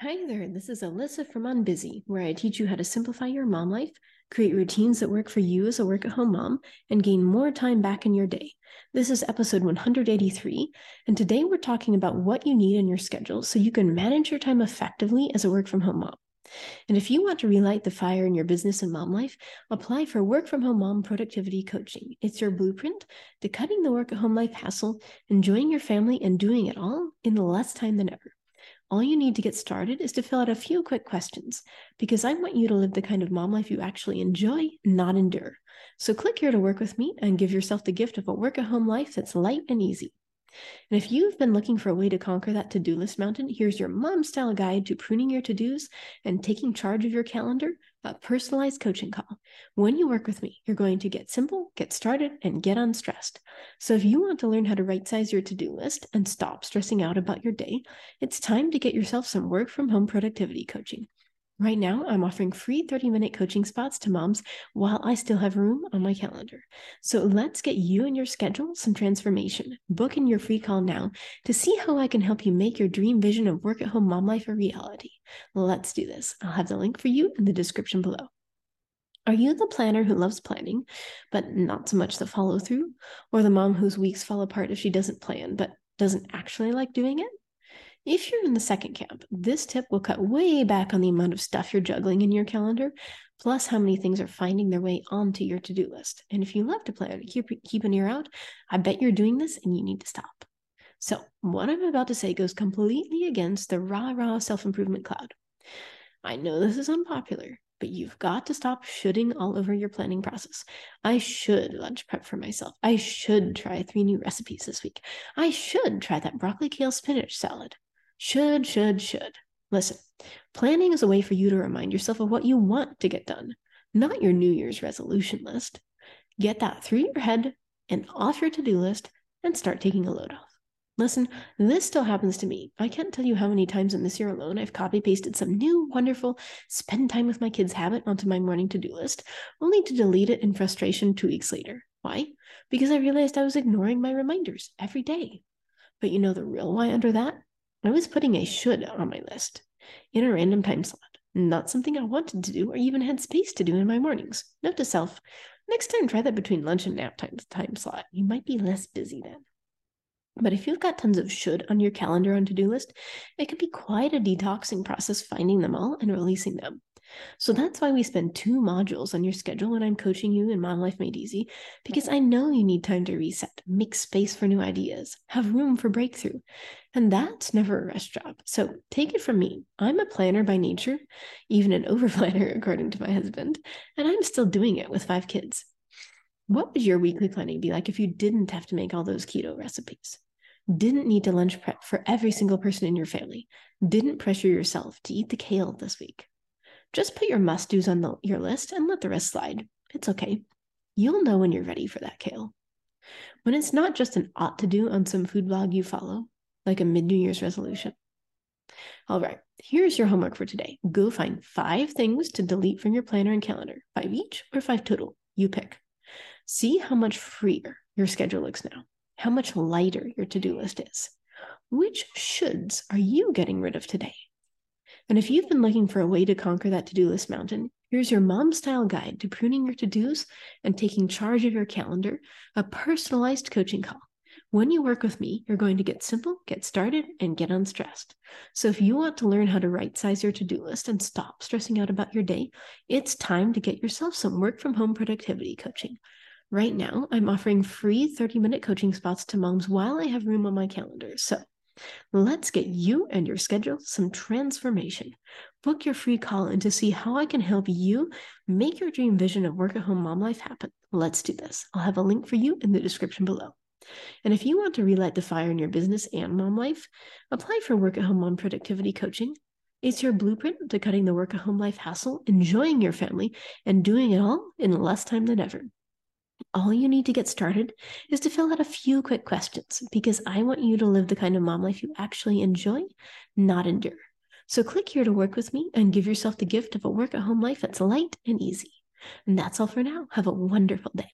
Hi there, this is Alyssa from Unbusy, where I teach you how to simplify your mom life, create routines that work for you as a work at home mom, and gain more time back in your day. This is episode 183, and today we're talking about what you need in your schedule so you can manage your time effectively as a work from home mom. And if you want to relight the fire in your business and mom life, apply for Work from Home Mom Productivity Coaching. It's your blueprint to cutting the work at home life hassle, enjoying your family, and doing it all in less time than ever. All you need to get started is to fill out a few quick questions because I want you to live the kind of mom life you actually enjoy, not endure. So click here to work with me and give yourself the gift of a work at home life that's light and easy. And if you've been looking for a way to conquer that to do list mountain, here's your mom style guide to pruning your to dos and taking charge of your calendar a personalized coaching call. When you work with me, you're going to get simple, get started, and get unstressed. So if you want to learn how to right size your to do list and stop stressing out about your day, it's time to get yourself some work from home productivity coaching. Right now, I'm offering free 30 minute coaching spots to moms while I still have room on my calendar. So let's get you and your schedule some transformation. Book in your free call now to see how I can help you make your dream vision of work at home mom life a reality. Let's do this. I'll have the link for you in the description below. Are you the planner who loves planning, but not so much the follow through? Or the mom whose weeks fall apart if she doesn't plan, but doesn't actually like doing it? If you're in the second camp, this tip will cut way back on the amount of stuff you're juggling in your calendar, plus how many things are finding their way onto your to do list. And if you love to plan, keep, keep an ear out. I bet you're doing this and you need to stop. So, what I'm about to say goes completely against the rah rah self improvement cloud. I know this is unpopular, but you've got to stop shooting all over your planning process. I should lunch prep for myself. I should try three new recipes this week. I should try that broccoli kale spinach salad. Should, should, should. Listen, planning is a way for you to remind yourself of what you want to get done, not your New Year's resolution list. Get that through your head and off your to do list and start taking a load off. Listen, this still happens to me. I can't tell you how many times in this year alone I've copy pasted some new, wonderful spend time with my kids habit onto my morning to do list, only to delete it in frustration two weeks later. Why? Because I realized I was ignoring my reminders every day. But you know the real why under that? I was putting a should on my list in a random time slot, not something I wanted to do or even had space to do in my mornings. Note to self next time, try that between lunch and nap time, time slot. You might be less busy then. But if you've got tons of should on your calendar on to do list, it can be quite a detoxing process finding them all and releasing them. So that's why we spend two modules on your schedule when I'm coaching you in Mom Life Made Easy, because I know you need time to reset, make space for new ideas, have room for breakthrough. And that's never a rest job. So take it from me. I'm a planner by nature, even an overplanner, according to my husband, and I'm still doing it with five kids. What would your weekly planning be like if you didn't have to make all those keto recipes? Didn't need to lunch prep for every single person in your family? Didn't pressure yourself to eat the kale this week? Just put your must do's on the, your list and let the rest slide. It's okay. You'll know when you're ready for that kale. When it's not just an ought to do on some food blog you follow, like a mid New Year's resolution. All right, here's your homework for today. Go find five things to delete from your planner and calendar, five each or five total. You pick. See how much freer your schedule looks now, how much lighter your to do list is. Which shoulds are you getting rid of today? And if you've been looking for a way to conquer that to do list mountain, here's your mom style guide to pruning your to dos and taking charge of your calendar, a personalized coaching call. When you work with me, you're going to get simple, get started, and get unstressed. So if you want to learn how to right size your to do list and stop stressing out about your day, it's time to get yourself some work from home productivity coaching. Right now, I'm offering free 30 minute coaching spots to moms while I have room on my calendar. So Let's get you and your schedule some transformation. Book your free call in to see how I can help you make your dream vision of work at home mom life happen. Let's do this. I'll have a link for you in the description below. And if you want to relight the fire in your business and mom life, apply for work at home mom productivity coaching. It's your blueprint to cutting the work at home life hassle, enjoying your family, and doing it all in less time than ever. All you need to get started is to fill out a few quick questions because I want you to live the kind of mom life you actually enjoy, not endure. So click here to work with me and give yourself the gift of a work at home life that's light and easy. And that's all for now. Have a wonderful day.